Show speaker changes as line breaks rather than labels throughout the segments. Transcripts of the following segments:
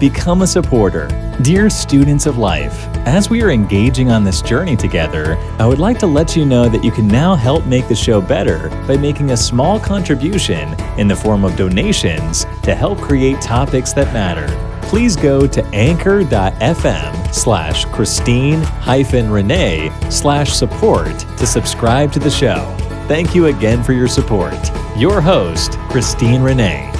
become a supporter. Dear students of life, as we are engaging on this journey together, I would like to let you know that you can now help make the show better by making a small contribution in the form of donations to help create topics that matter. Please go to anchor.fm slash Christine hyphen Renee slash support to subscribe to the show. Thank you again for your support. Your host, Christine Renee.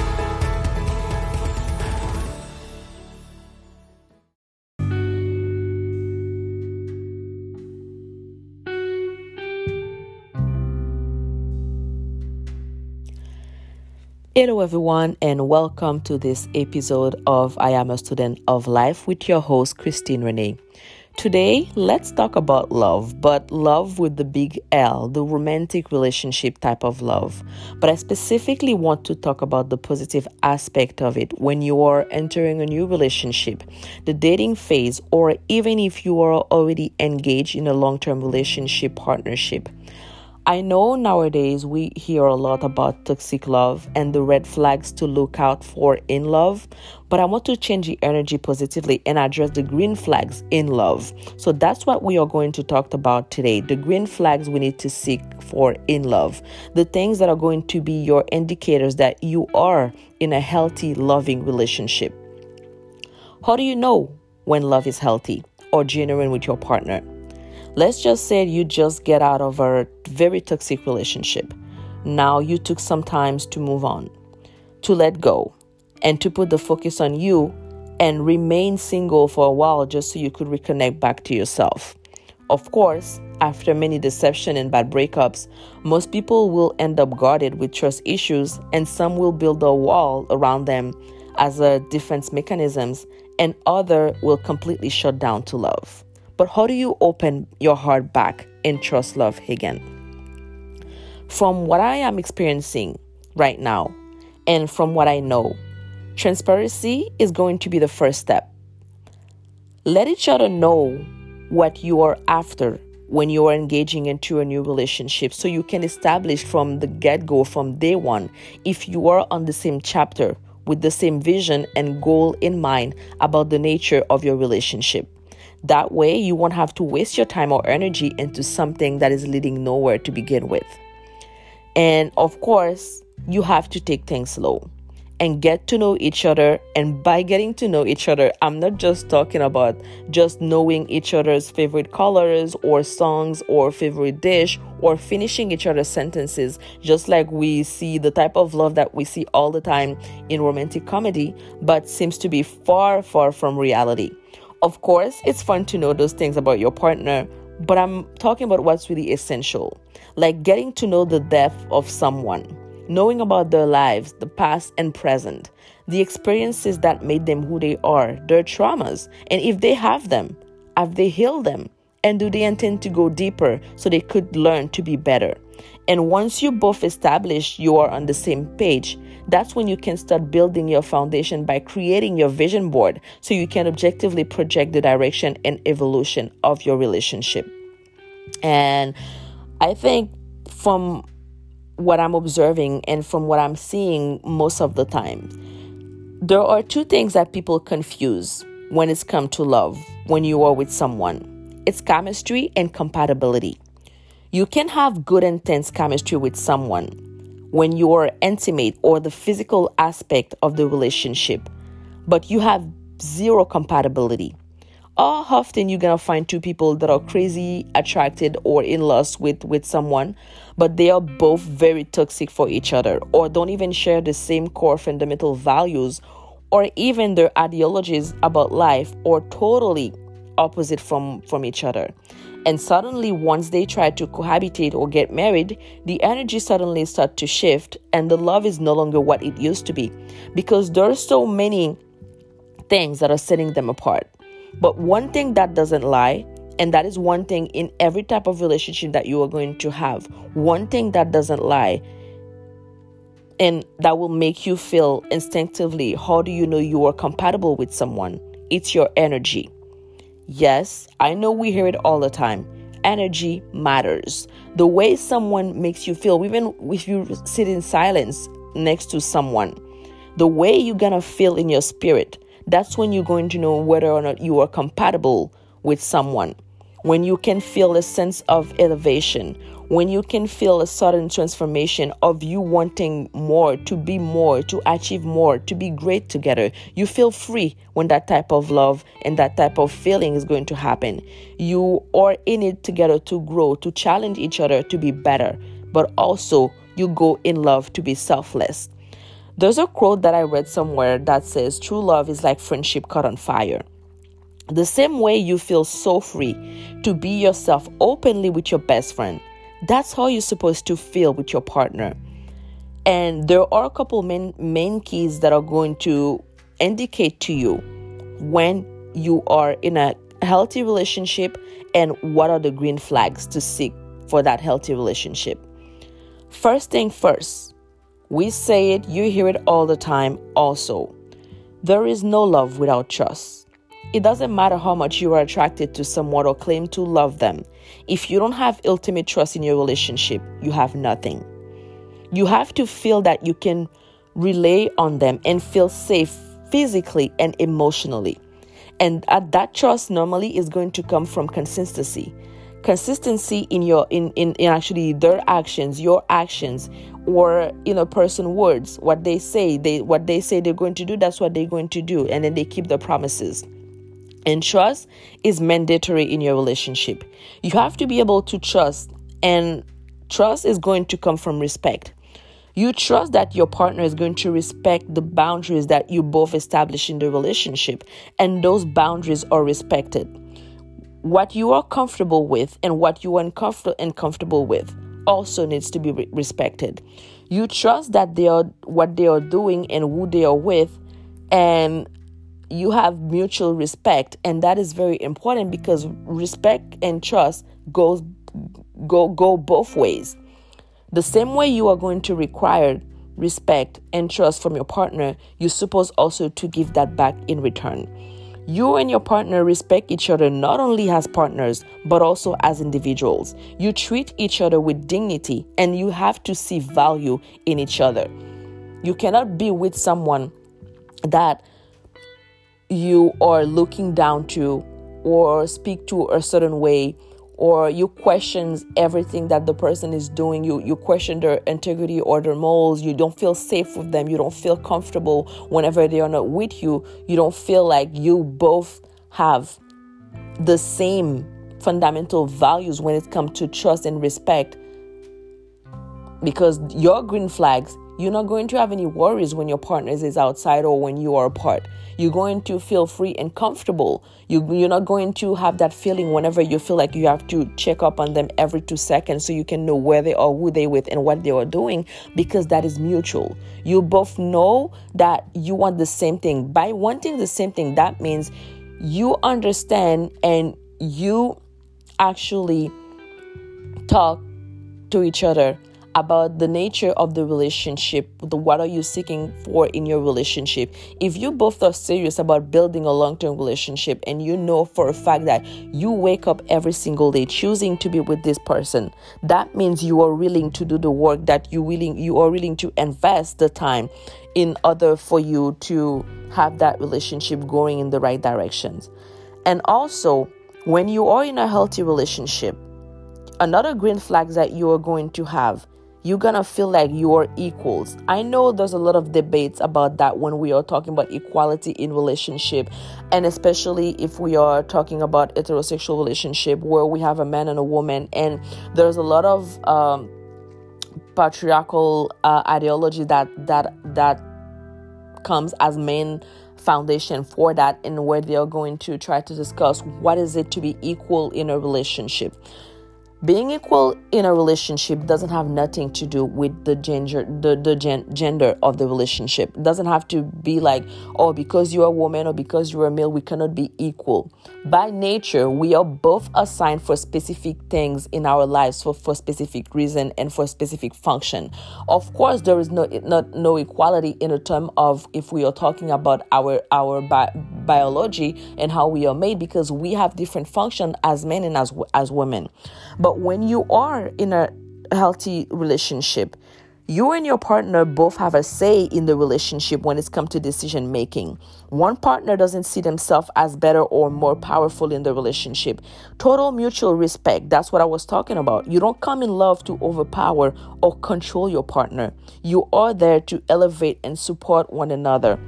Hello, everyone, and welcome to this episode of I Am a Student of Life with your host, Christine Renee. Today, let's talk about love, but love with the big L, the romantic relationship type of love. But I specifically want to talk about the positive aspect of it when you are entering a new relationship, the dating phase, or even if you are already engaged in a long term relationship partnership. I know nowadays we hear a lot about toxic love and the red flags to look out for in love, but I want to change the energy positively and address the green flags in love. So that's what we are going to talk about today the green flags we need to seek for in love, the things that are going to be your indicators that you are in a healthy, loving relationship. How do you know when love is healthy or genuine with your partner? Let's just say you just get out of a very toxic relationship. Now you took some time to move on, to let go, and to put the focus on you and remain single for a while just so you could reconnect back to yourself. Of course, after many deception and bad breakups, most people will end up guarded with trust issues and some will build a wall around them as a defense mechanisms and other will completely shut down to love. But how do you open your heart back and trust love again? From what I am experiencing right now and from what I know, transparency is going to be the first step. Let each other know what you are after when you are engaging into a new relationship so you can establish from the get go, from day one, if you are on the same chapter with the same vision and goal in mind about the nature of your relationship. That way, you won't have to waste your time or energy into something that is leading nowhere to begin with. And of course, you have to take things slow and get to know each other. And by getting to know each other, I'm not just talking about just knowing each other's favorite colors or songs or favorite dish or finishing each other's sentences, just like we see the type of love that we see all the time in romantic comedy, but seems to be far, far from reality. Of course, it's fun to know those things about your partner, but I'm talking about what's really essential, like getting to know the depth of someone, knowing about their lives, the past and present, the experiences that made them who they are, their traumas, and if they have them, have they healed them? And do they intend to go deeper so they could learn to be better? And once you both establish you are on the same page, that's when you can start building your foundation by creating your vision board so you can objectively project the direction and evolution of your relationship. And I think from what I'm observing and from what I'm seeing most of the time, there are two things that people confuse when it's come to love when you are with someone. It's chemistry and compatibility. You can have good intense chemistry with someone when you are intimate or the physical aspect of the relationship, but you have zero compatibility. How often you're gonna find two people that are crazy attracted or in lust with with someone, but they are both very toxic for each other, or don't even share the same core fundamental values, or even their ideologies about life, or totally opposite from from each other. And suddenly, once they try to cohabitate or get married, the energy suddenly starts to shift, and the love is no longer what it used to be because there are so many things that are setting them apart. But one thing that doesn't lie, and that is one thing in every type of relationship that you are going to have, one thing that doesn't lie, and that will make you feel instinctively how do you know you are compatible with someone? It's your energy. Yes, I know we hear it all the time. Energy matters. The way someone makes you feel, even if you sit in silence next to someone, the way you're gonna feel in your spirit, That's when you're going to know whether or not you are compatible with someone. When you can feel a sense of elevation, when you can feel a sudden transformation of you wanting more, to be more, to achieve more, to be great together, you feel free when that type of love and that type of feeling is going to happen. You are in it together to grow, to challenge each other to be better, but also you go in love to be selfless. There's a quote that I read somewhere that says, True love is like friendship caught on fire. The same way you feel so free to be yourself openly with your best friend, that's how you're supposed to feel with your partner. And there are a couple main main keys that are going to indicate to you when you are in a healthy relationship and what are the green flags to seek for that healthy relationship. First thing first, we say it, you hear it all the time also. There is no love without trust. It doesn't matter how much you are attracted to someone or claim to love them. If you don't have ultimate trust in your relationship, you have nothing. You have to feel that you can rely on them and feel safe physically and emotionally. And that trust normally is going to come from consistency. Consistency in your in, in, in actually their actions, your actions, or in a person words, what they say, they what they say they're going to do, that's what they're going to do, and then they keep their promises. And trust is mandatory in your relationship. You have to be able to trust, and trust is going to come from respect. You trust that your partner is going to respect the boundaries that you both establish in the relationship, and those boundaries are respected. What you are comfortable with and what you are uncomfortable and comfortable with also needs to be re- respected. You trust that they are what they are doing and who they are with, and you have mutual respect and that is very important because respect and trust goes go go both ways. The same way you are going to require respect and trust from your partner you're supposed also to give that back in return. You and your partner respect each other not only as partners but also as individuals. You treat each other with dignity and you have to see value in each other. You cannot be with someone that you are looking down to or speak to a certain way or you questions everything that the person is doing you you question their integrity or their morals you don't feel safe with them you don't feel comfortable whenever they are not with you you don't feel like you both have the same fundamental values when it comes to trust and respect. Because your green flags you're not going to have any worries when your partner is outside or when you are apart. You're going to feel free and comfortable. You, you're not going to have that feeling whenever you feel like you have to check up on them every two seconds so you can know where they are, who they with, and what they are doing because that is mutual. You both know that you want the same thing. By wanting the same thing, that means you understand and you actually talk to each other about the nature of the relationship the what are you seeking for in your relationship? If you both are serious about building a long-term relationship and you know for a fact that you wake up every single day choosing to be with this person that means you are willing to do the work that you willing you are willing to invest the time in order for you to have that relationship going in the right directions. And also when you are in a healthy relationship another green flag that you are going to have you're gonna feel like you are equals. I know there's a lot of debates about that when we are talking about equality in relationship, and especially if we are talking about heterosexual relationship where we have a man and a woman, and there's a lot of um, patriarchal uh, ideology that that that comes as main foundation for that and where they are going to try to discuss what is it to be equal in a relationship being equal in a relationship doesn't have nothing to do with the gender the, the gen, gender of the relationship. It doesn't have to be like oh because you're a woman or because you're a male we cannot be equal. By nature we are both assigned for specific things in our lives for, for specific reason and for specific function. Of course there is no not no equality in a term of if we are talking about our our bi- biology and how we are made because we have different function as men and as as women. But but when you are in a healthy relationship, You and your partner both have a say in the relationship when it's come to decision making. One partner doesn't see themselves as better or more powerful in the relationship. Total mutual respect, that's what I was talking about. You don't come in love to overpower or control your partner. You are there to elevate and support one another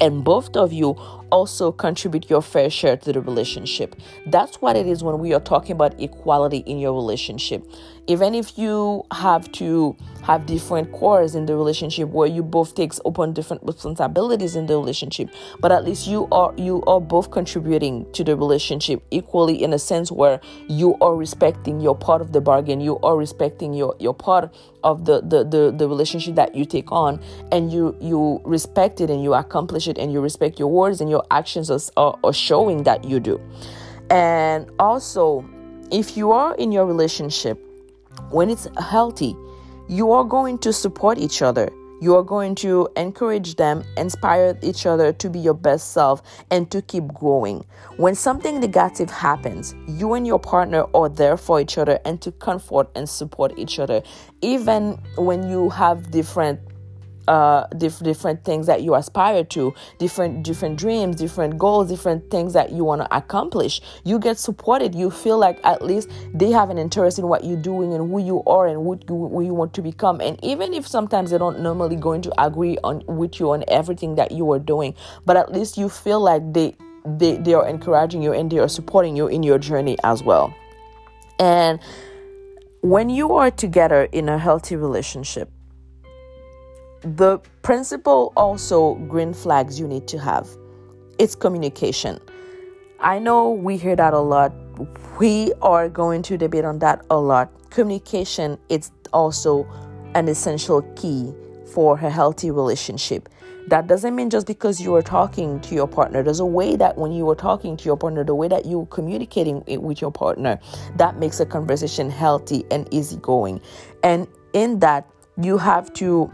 and both of you also contribute your fair share to the relationship. That's what it is when we are talking about equality in your relationship. Even if you have to have different cores in the relationship where you both takes upon different responsibilities in the relationship, but at least you are you are both contributing to the relationship equally in a sense where you are respecting your part of the bargain, you are respecting your your part of the the the, the relationship that you take on and you you respect it and you accomplish it and you respect your words and your actions are, are showing that you do. And also, if you are in your relationship, when it's healthy, you are going to support each other. You are going to encourage them, inspire each other to be your best self and to keep growing. When something negative happens, you and your partner are there for each other and to comfort and support each other. Even when you have different uh, diff- different things that you aspire to, different different dreams, different goals, different things that you want to accomplish. You get supported. You feel like at least they have an interest in what you're doing and who you are and what you, you want to become. And even if sometimes they don't normally going to agree on with you on everything that you are doing, but at least you feel like they they, they are encouraging you and they are supporting you in your journey as well. And when you are together in a healthy relationship, the principle also green flags you need to have. It's communication. I know we hear that a lot. We are going to debate on that a lot. Communication it's also an essential key for a healthy relationship. That doesn't mean just because you are talking to your partner there's a way that when you are talking to your partner the way that you're communicating with your partner that makes a conversation healthy and easygoing. And in that you have to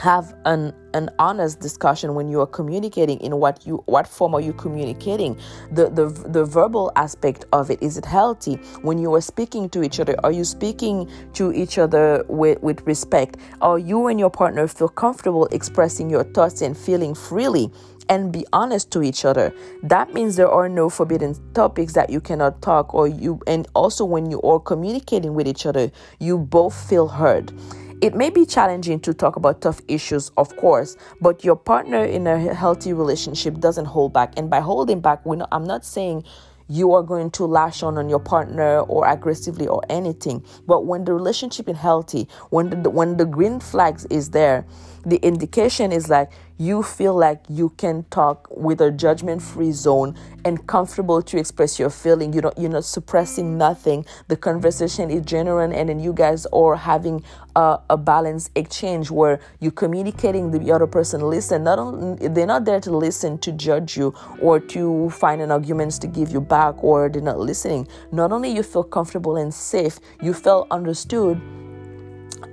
have an an honest discussion when you are communicating in what you what form are you communicating. The the the verbal aspect of it is it healthy? When you are speaking to each other are you speaking to each other with with respect? Are you and your partner feel comfortable expressing your thoughts and feeling freely and be honest to each other? That means there are no forbidden topics that you cannot talk or you and also when you are communicating with each other you both feel heard it may be challenging to talk about tough issues, of course, but your partner in a healthy relationship doesn't hold back. And by holding back, we I'm not saying you are going to lash on on your partner or aggressively or anything. But when the relationship is healthy, when the when the green flags is there, the indication is like you feel like you can talk with a judgment free zone and comfortable to express your feeling. You know you're not suppressing nothing. The conversation is genuine and then you guys are having a, a balanced exchange where you're communicating the other person. Listen not only they're not there to listen to judge you or to find an arguments to give you back or they're not listening. Not only you feel comfortable and safe you feel understood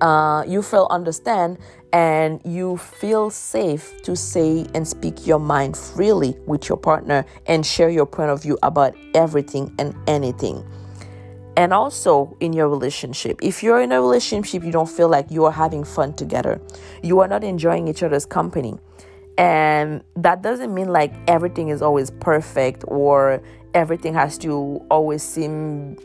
uh, you feel understand and you feel safe to say and speak your mind freely with your partner and share your point of view about everything and anything. And also in your relationship, if you're in a relationship, you don't feel like you are having fun together, you are not enjoying each other's company. And that doesn't mean like everything is always perfect or everything has to always seem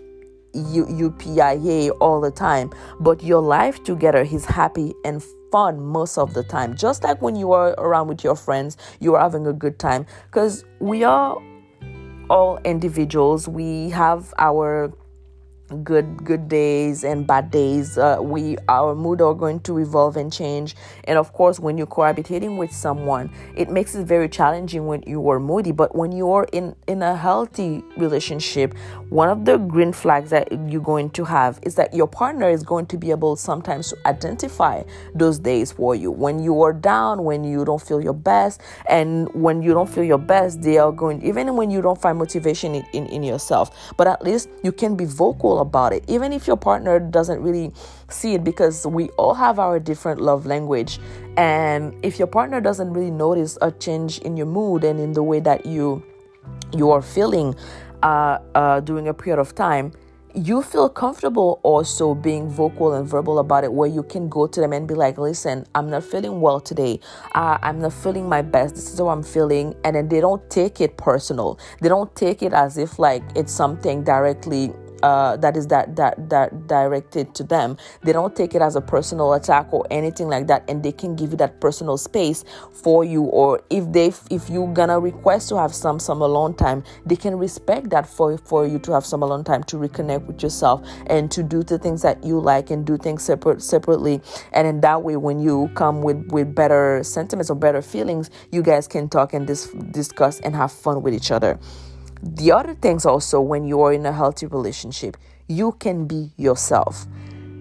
UPIA all the time, but your life together is happy and fun most of the time. Just like when you are around with your friends, you are having a good time because we are all individuals. We have our good good days and bad days uh, we our mood are going to evolve and change and of course when you're cohabitating with someone it makes it very challenging when you are moody but when you are in in a healthy relationship one of the green flags that you're going to have is that your partner is going to be able sometimes to identify those days for you when you are down when you don't feel your best and when you don't feel your best they are going even when you don't find motivation in, in, in yourself but at least you can be vocal about it, even if your partner doesn't really see it, because we all have our different love language. And if your partner doesn't really notice a change in your mood and in the way that you you are feeling uh, uh, during a period of time, you feel comfortable also being vocal and verbal about it where you can go to them and be like listen i'm not feeling well today. Uh, i'm not feeling my best. This is how i'm feeling. And then they don't take it personal. They don't take it as if like it's something directly uh, that is that, that that directed to them. They don't take it as a personal attack or anything like that, and they can give you that personal space for you. Or if they if you gonna request to have some some alone time, they can respect that for for you to have some alone time to reconnect with yourself and to do the things that you like and do things separate separately. And in that way, when you come with with better sentiments or better feelings, you guys can talk and dis- discuss and have fun with each other. The other things also, when you are in a healthy relationship, you can be yourself.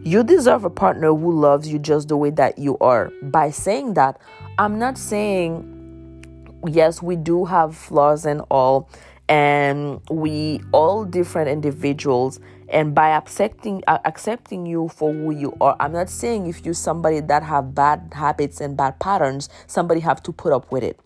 You deserve a partner who loves you just the way that you are. By saying that, I'm not saying, yes, we do have flaws and all, and we all different individuals. And by accepting uh, accepting you for who you are, I'm not saying if you're somebody that have bad habits and bad patterns, somebody have to put up with it.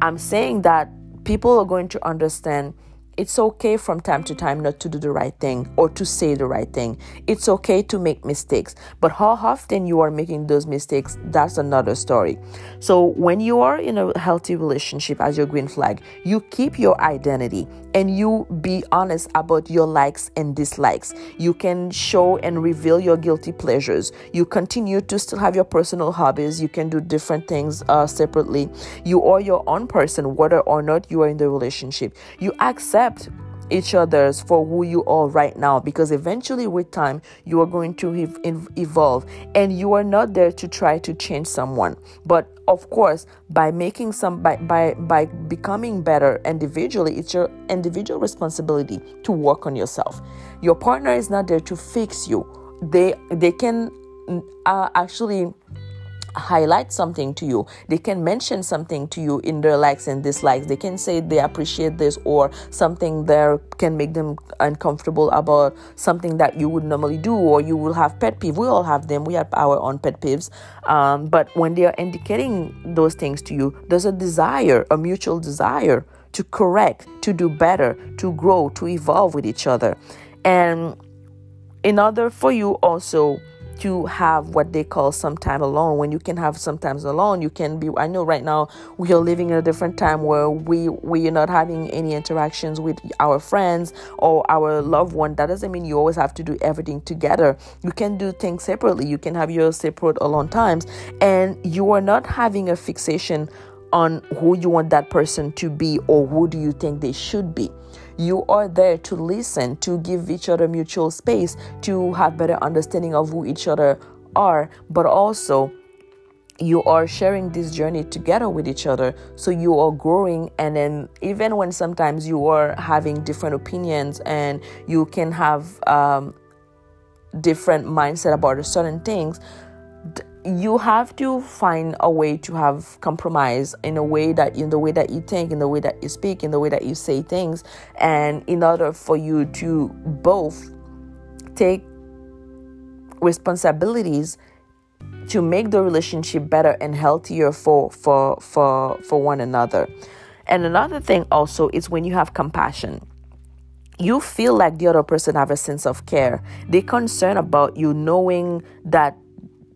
I'm saying that people are going to understand it's okay from time to time not to do the right thing or to say the right thing. It's okay to make mistakes, but how often you are making those mistakes, that's another story. So, when you are in a healthy relationship as your green flag, you keep your identity and you be honest about your likes and dislikes. You can show and reveal your guilty pleasures. You continue to still have your personal hobbies. You can do different things uh, separately. You are your own person, whether or not you are in the relationship. You accept accept each other's for who you are right now because eventually with time you are going to evolve and you are not there to try to change someone. But of course by making some by by, by becoming better individually it's your individual responsibility to work on yourself. Your partner is not there to fix you. They they can uh, actually highlight something to you. They can mention something to you in their likes and dislikes. They can say they appreciate this or something there can make them uncomfortable about something that you would normally do or you will have pet peeve. We all have them. We have our own pet peeves. Um, but when they are indicating those things to you, there's a desire, a mutual desire to correct, to do better, to grow, to evolve with each other. And in order for you also to have what they call some time alone. When you can have sometimes alone, you can be. I know right now we are living in a different time where we we are not having any interactions with our friends or our loved one. That doesn't mean you always have to do everything together. You can do things separately. You can have your separate alone times, and you are not having a fixation on who you want that person to be or who do you think they should be. You are there to listen, to give each other mutual space, to have better understanding of who each other are, but also you are sharing this journey together with each other. So you are growing and then even when sometimes you are having different opinions and you can have um, different mindset about certain things you have to find a way to have compromise in a way that in the way that you think in the way that you speak in the way that you say things. And in order for you to both take responsibilities to make the relationship better and healthier for for for for one another. And another thing also is when you have compassion. You feel like the other person have a sense of care. They concern about you knowing that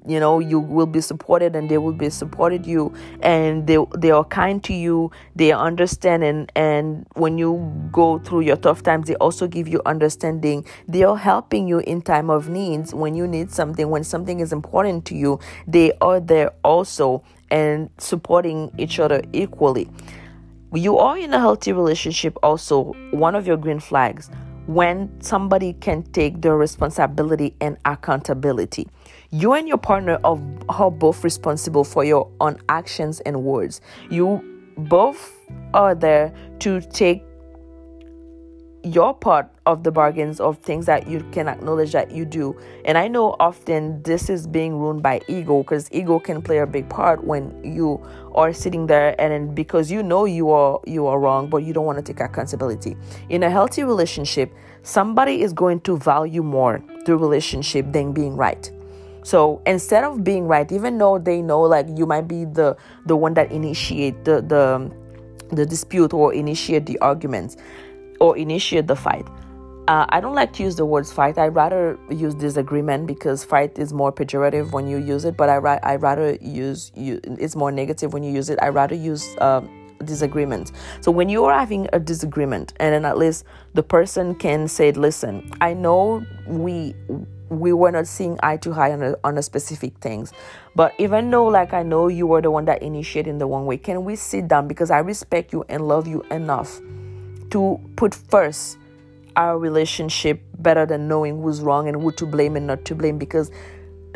you know you will be supported and they will be supported you. And they they are kind to you. They understand. And and when you go through your tough times they also give you understanding. They are helping you in time of needs. When you need something when something is important to you they are there also and supporting each other equally. You are in a healthy relationship also. One of your green flags. When somebody can take their responsibility and accountability you and your partner are, are both responsible for your own actions and words. You both are there to take your part of the bargains of things that you can acknowledge that you do. And I know often this is being ruined by ego because ego can play a big part when you are sitting there and then because you know you are you are wrong but you don't want to take accountability. In a healthy relationship, somebody is going to value more the relationship than being right. So instead of being right, even though they know like you might be the the one that initiate the the the dispute or initiate the arguments or initiate the fight, uh, I don't like to use the words fight. I rather use disagreement because fight is more pejorative when you use it. But I ra- I rather use you. It's more negative when you use it. I rather use um, disagreement. So when you are having a disagreement, and then at least the person can say, "Listen, I know we we were not seeing eye to eye on a, on a specific things. But even though like i know you were the one that initiated the one way can we sit down? Because i respect you and love you enough to put first our relationship better than knowing who's wrong and who to blame and not to blame. Because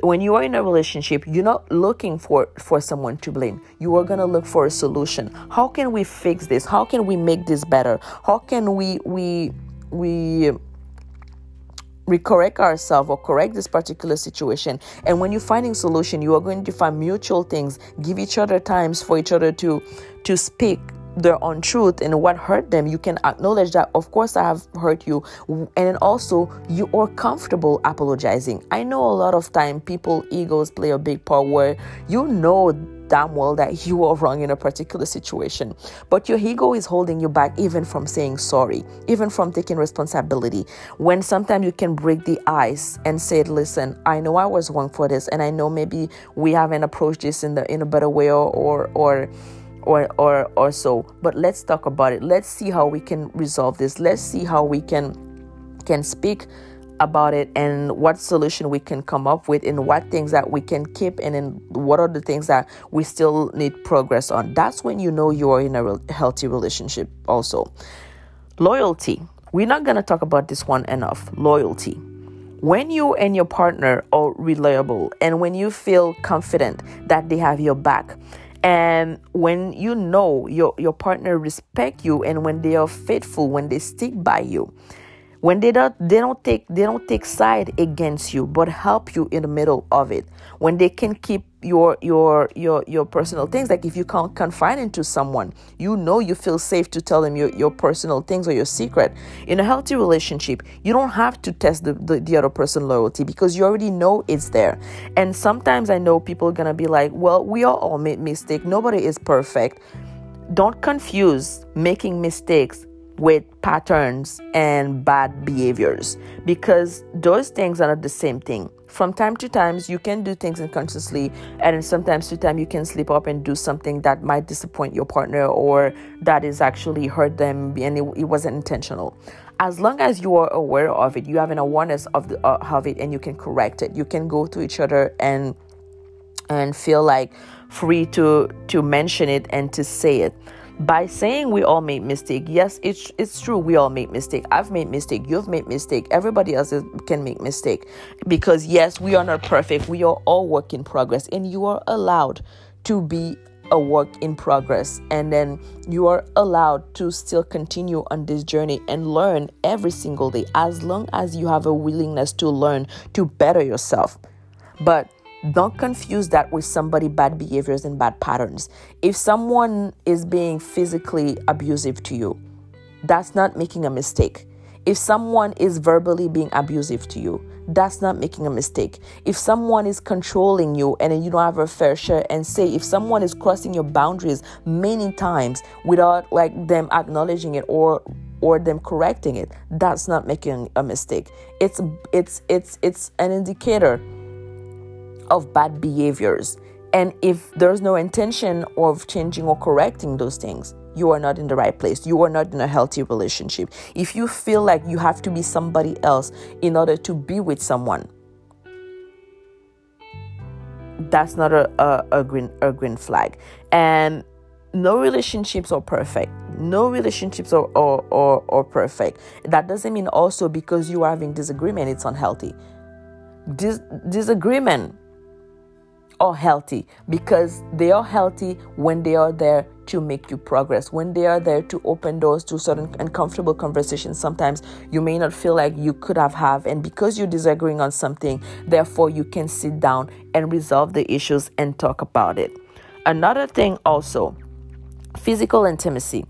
when you are in a relationship you're not looking for for someone to blame. You are going to look for a solution. How can we fix this? How can we make this better? How can we we we we correct ourselves or correct this particular situation. And when you're finding solution you are going to find mutual things. Give each other times for each other to to speak their own truth and what hurt them. You can acknowledge that of course i have hurt you. And then also you are comfortable apologizing. I know a lot of time people egos play a big part where you know damn well that you are wrong in a particular situation. But your ego is holding you back even from saying sorry, even from taking responsibility. When sometimes you can break the ice and say, listen, I know I was wrong for this, and I know maybe we haven't approached this in the in a better way or or or or or, or so. But let's talk about it. Let's see how we can resolve this. Let's see how we can can speak about it and what solution we can come up with and what things that we can keep and then what are the things that we still need progress on. That's when you know you're in a healthy relationship also. Loyalty. We're not going to talk about this one enough. Loyalty. When you and your partner are reliable and when you feel confident that they have your back and when you know your, your partner respect you and when they are faithful when they stick by you when they don't they don't take they don't take side against you but help you in the middle of it. When they can keep your your your your personal things like if you can't confide into someone you know you feel safe to tell them your, your personal things or your secret. In a healthy relationship you don't have to test the, the, the other person loyalty because you already know it's there. And sometimes i know people are gonna be like well we all, made mistake nobody is perfect. Don't confuse making mistakes with patterns and bad behaviors because those things are not the same thing. From time to times, you can do things unconsciously, and sometimes to time you can slip up and do something that might disappoint your partner or that is actually hurt them and it, it wasn't intentional. As long as you are aware of it, you have an awareness of the uh, of it, and you can correct it. You can go to each other and and feel like free to to mention it and to say it by saying we all make mistake yes it's it's true we all make mistake. I've made mistake you've made mistake everybody else is, can make mistake. Because yes we are not perfect we are all work in progress and you are allowed to be a work in progress and then you are allowed to still continue on this journey and learn every single day as long as you have a willingness to learn to better yourself. But don't confuse that with somebody bad behaviors and bad patterns. If someone is being physically abusive to you, that's not making a mistake. If someone is verbally being abusive to you, that's not making a mistake. If someone is controlling you and you don't have a fair share, and say if someone is crossing your boundaries many times without like them acknowledging it or or them correcting it, that's not making a mistake. It's it's it's it's an indicator of bad behaviors. And if there's no intention of changing or correcting those things, you are not in the right place. You are not in a healthy relationship. If you feel like you have to be somebody else in order to be with someone, that's not a, a, a green a green flag. And no relationships are perfect. No relationships are, are, are, are perfect. That doesn't mean also because you are having disagreement, it's unhealthy. Dis- disagreement are healthy because they are healthy when they are there to make you progress. When they are there to open doors to certain uncomfortable conversations sometimes you may not feel like you could have have. And because you're disagreeing on something therefore you can sit down and resolve the issues and talk about it. Another thing also physical intimacy.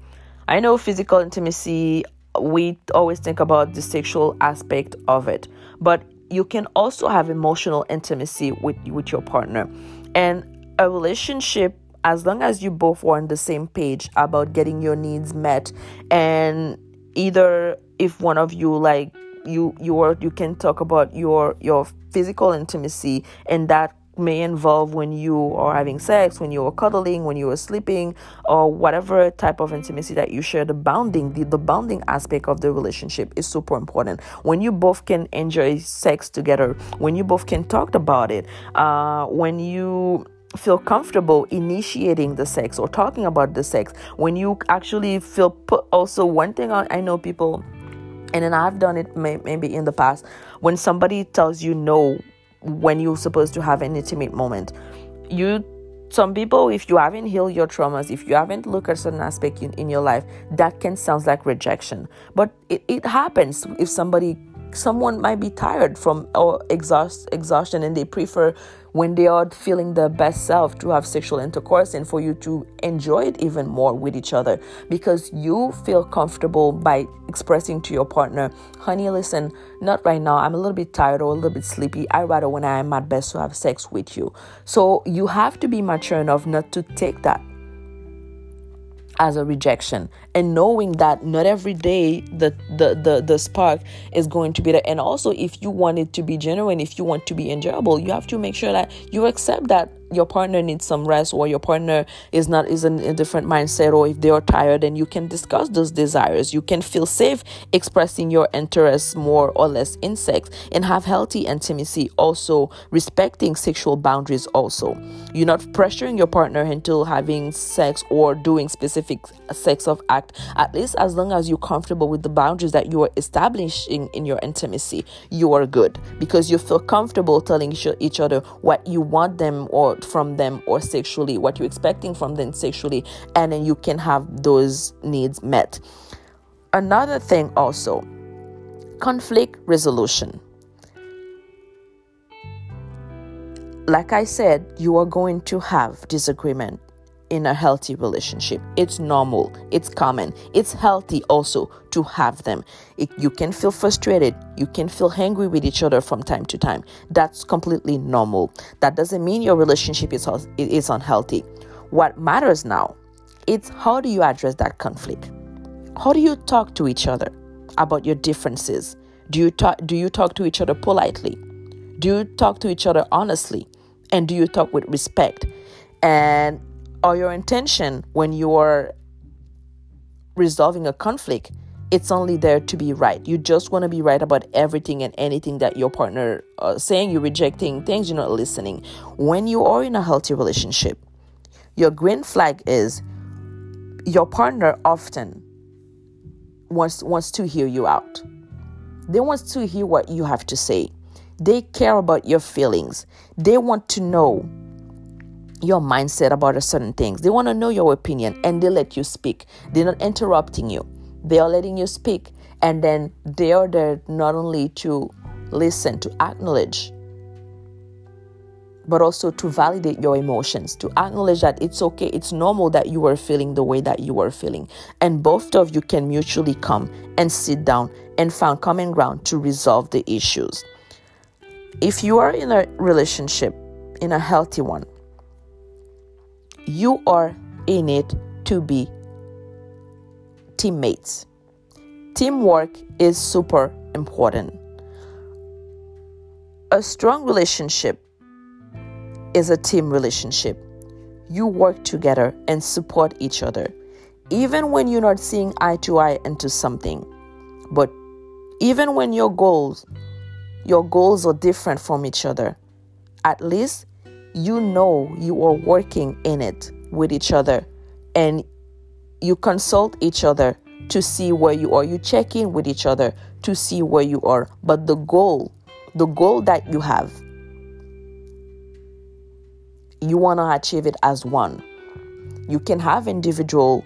I know physical intimacy we always think about the sexual aspect of it but you can also have emotional intimacy with with your partner. And a relationship as long as you both are on the same page about getting your needs met and either if one of you like you you are you can talk about your your physical intimacy and that may involve when you are having sex, when you are cuddling, when you are sleeping, or whatever type of intimacy that you share. The bonding, the, the bonding aspect of the relationship is super important. When you both can enjoy sex together, when you both can talk about it, uh, when you feel comfortable initiating the sex or talking about the sex, when you actually feel put. Also, one thing I, I know people and then I've done it may, maybe in the past when somebody tells you no when you're supposed to have an intimate moment. You some people if you haven't healed your traumas if you haven't looked at certain aspect in, in your life that can sound like rejection but it, it happens if somebody someone might be tired from or exhaust exhaustion and they prefer when they are feeling their best self to have sexual intercourse and for you to enjoy it even more with each other because you feel comfortable by expressing to your partner, honey, listen, not right now. I'm a little bit tired or a little bit sleepy. I rather when I am at best to have sex with you. So you have to be mature enough not to take that as a rejection and knowing that not every day the, the the the spark is going to be there. And also if you want it to be genuine if you want to be enjoyable you have to make sure that you accept that your partner needs some rest or your partner is not is in a different mindset or if they are tired and you can discuss those desires. You can feel safe expressing your interests more or less in sex and have healthy intimacy. Also respecting sexual boundaries also. You're not pressuring your partner into having sex or doing specific sex of act at least as long as you're comfortable with the boundaries that you are establishing in your intimacy you are good because you feel comfortable telling each other what you want them or from them or sexually, what you're expecting from them sexually, and then you can have those needs met. Another thing also conflict resolution. Like I said, you are going to have disagreement in a healthy relationship. It's normal, it's common, it's healthy also to have them. It, you can feel frustrated, you can feel angry with each other from time to time. That's completely normal. That doesn't mean your relationship is, is unhealthy. What matters now, it's how do you address that conflict? How do you talk to each other about your differences? Do you talk do you talk to each other politely? Do you talk to each other honestly? And do you talk with respect? And or your intention when you're resolving a conflict it's only there to be right. You just want to be right about everything and anything that your partner uh, saying you're rejecting things you're not listening. When you are in a healthy relationship your green flag is your partner often wants wants to hear you out. They want to hear what you have to say. They care about your feelings. They want to know your mindset about a certain things. They want to know your opinion and they let you speak. They're not interrupting you. They are letting you speak. And then they are there not only to listen, to acknowledge, but also to validate your emotions, to acknowledge that it's okay, it's normal that you are feeling the way that you are feeling. And both of you can mutually come and sit down and find common ground to resolve the issues. If you are in a relationship, in a healthy one, you are in it to be teammates. Teamwork is super important. A strong relationship is a team relationship. You work together and support each other, even when you're not seeing eye to eye into something. But even when your goals, your goals are different from each other, at least you know you are working in it with each other and you consult each other to see where you are. You check in with each other to see where you are. But the goal, the goal that you have, you want to achieve it as one. You can have individual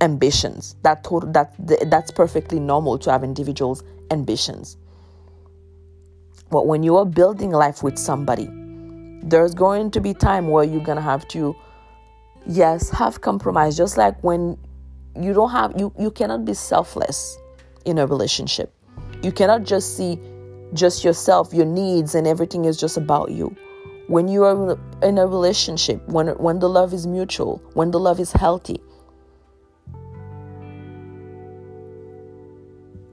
ambitions. That that that's perfectly normal to have individuals ambitions. But when you are building life with somebody, there's going to be time where you're gonna have to yes have compromise. Just like when you don't have you you cannot be selfless in a relationship. You cannot just see just yourself your needs and everything is just about you. When you are in a relationship when when the love is mutual when the love is healthy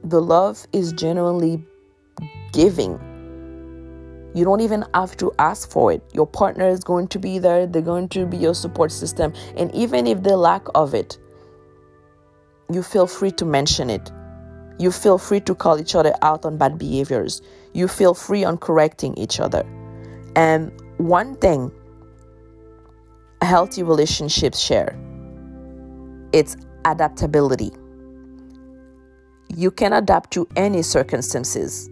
the love is genuinely giving. You don't even have to ask for it. Your partner is going to be there, they're going to be your support system. And even if they lack of it, you feel free to mention it. You feel free to call each other out on bad behaviors. You feel free on correcting each other. And one thing healthy relationships share it's adaptability. You can adapt to any circumstances.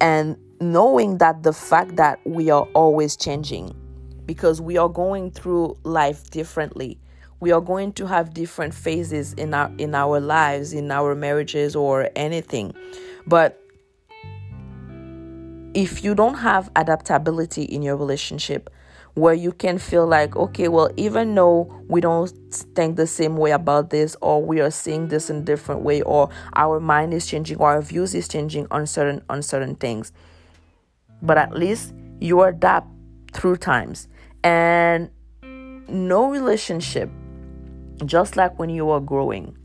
And knowing that the fact that we are always changing because we are going through life differently. We are going to have different phases in our in our lives in our marriages or anything. But if you don't have adaptability in your relationship where you can feel like okay well even though we don't think the same way about this or we are seeing this in a different way or our mind is changing or our views is changing on certain on certain things but at least you adapt through times and no relationship just like when you are growing,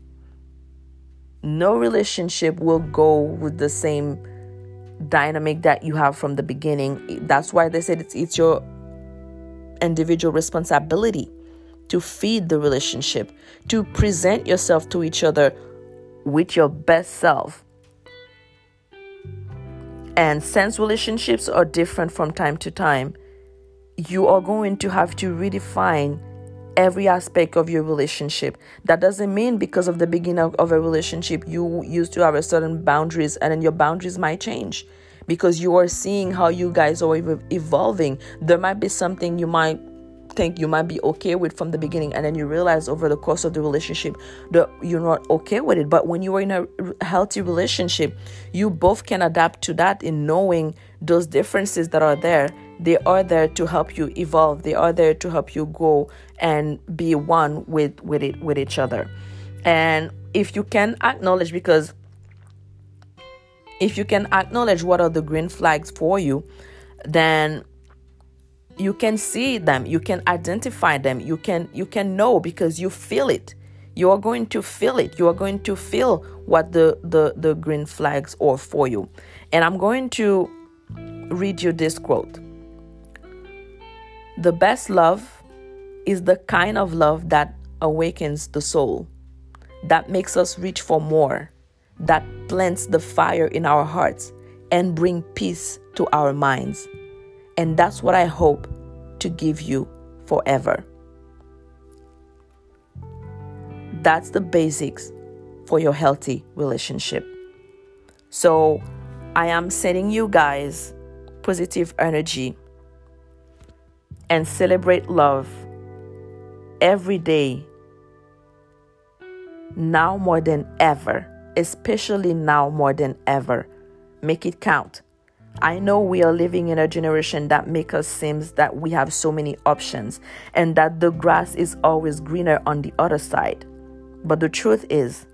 no relationship will go with the same dynamic that you have from the beginning. That's why they said it's, it's your individual responsibility to feed the relationship, to present yourself to each other with your best self. And since relationships are different from time to time, you are going to have to redefine every aspect of your relationship. That doesn't mean because of the beginning of, a relationship you used to have a certain boundaries and then your boundaries might change because you are seeing how you guys are evolving. There might be something you might think you might be okay with from the beginning and then you realize over the course of the relationship that you're not okay with it. But when you are in a healthy relationship you both can adapt to that in knowing those differences that are there. They are there to help you evolve. They are there to help you go and be one with with it with each other. And if you can acknowledge because if you can acknowledge what are the green flags for you then you can see them you can identify them you can you can know because you feel it. You are going to feel it. You are going to feel what the the, the green flags are for you. And i'm going to read you this quote. The best love is the kind of love that awakens the soul, that makes us reach for more, that plants the fire in our hearts and bring peace to our minds. And that's what I hope to give you forever. That's the basics for your healthy relationship. So, I am sending you guys positive energy and celebrate love every day, now more than ever, especially now more than ever. Make it count. I know we are living in a generation that makes us seem that we have so many options and that the grass is always greener on the other side. But the truth is,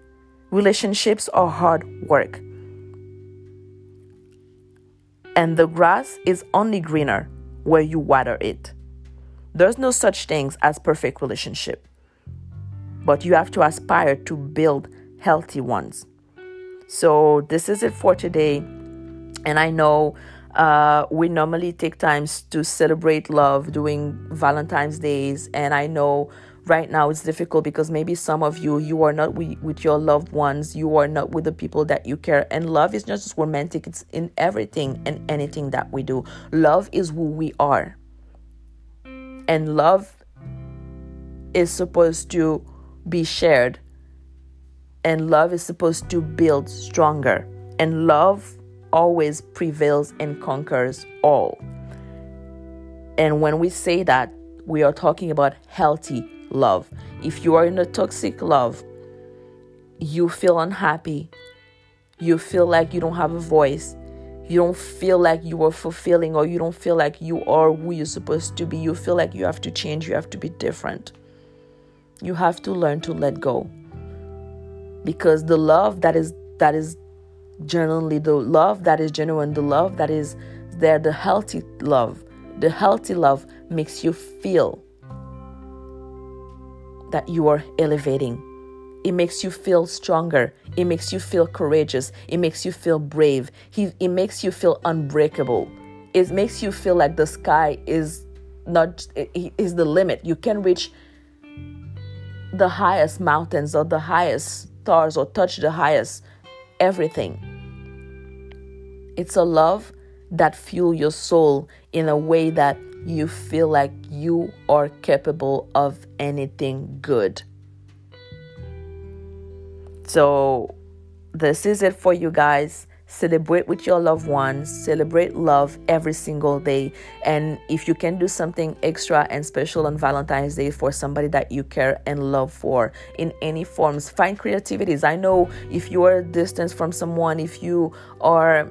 relationships are hard work. And the grass is only greener where you water it. There's no such things as perfect relationship. But you have to aspire to build healthy ones. So this is it for today. And I know uh, we normally take times to celebrate love during Valentine's days. And I know right now it's difficult because maybe some of you you are not with, with your loved ones. You are not with the people that you care. And love is not just romantic. It's in everything and anything that we do. Love is who we are. And love is supposed to be shared. And love is supposed to build stronger. And love always prevails and conquers all and when we say that we are talking about healthy love if you are in a toxic love you feel unhappy you feel like you don't have a voice you don't feel like you are fulfilling or you don't feel like you are who you're supposed to be. You feel like you have to change, you have to be different. You have to learn to let go. Because the love that is that is genuinely the love that is genuine, the love that is there, the healthy love, the healthy love makes you feel that you are elevating it makes you feel stronger. It makes you feel courageous. It makes you feel brave. He, it makes you feel unbreakable. It makes you feel like the sky is not is the limit. You can reach the highest mountains or the highest stars or touch the highest everything. It's a love that fuel your soul in a way that you feel like you are capable of anything good. So, this is it for you guys. Celebrate with your loved ones, celebrate love every single day. And if you can do something extra and special on Valentine's Day for somebody that you care and love for in any forms, find creativities. I know if you are distant from someone, if you are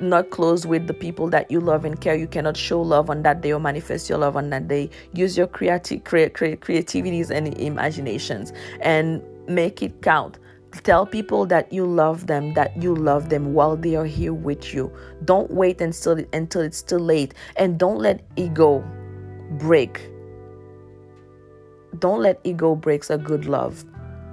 not close with the people that you love and care you cannot show love on that day or manifest your love on that day use your creati- cre- cre- creativities and imaginations and make it count tell people that you love them that you love them while they are here with you don't wait until until it's too late and don't let ego break don't let ego breaks a good love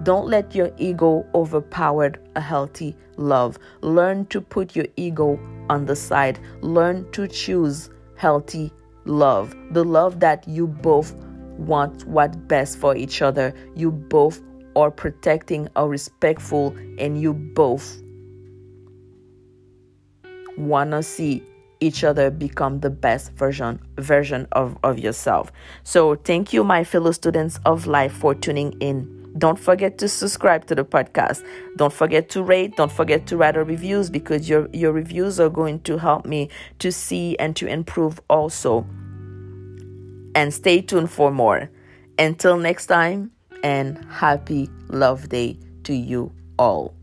don't let your ego overpower a healthy love. Learn to put your ego on the side. Learn to choose healthy love. The love that you both want what best for each other. You both are protecting or respectful and you both want to see each other become the best version version of, of yourself. So thank you my fellow students of life for tuning in. Don't forget to subscribe to the podcast. Don't forget to rate. Don't forget to write a reviews because your, your reviews are going to help me to see and to improve also. And stay tuned for more. Until next time, and happy love day to you all.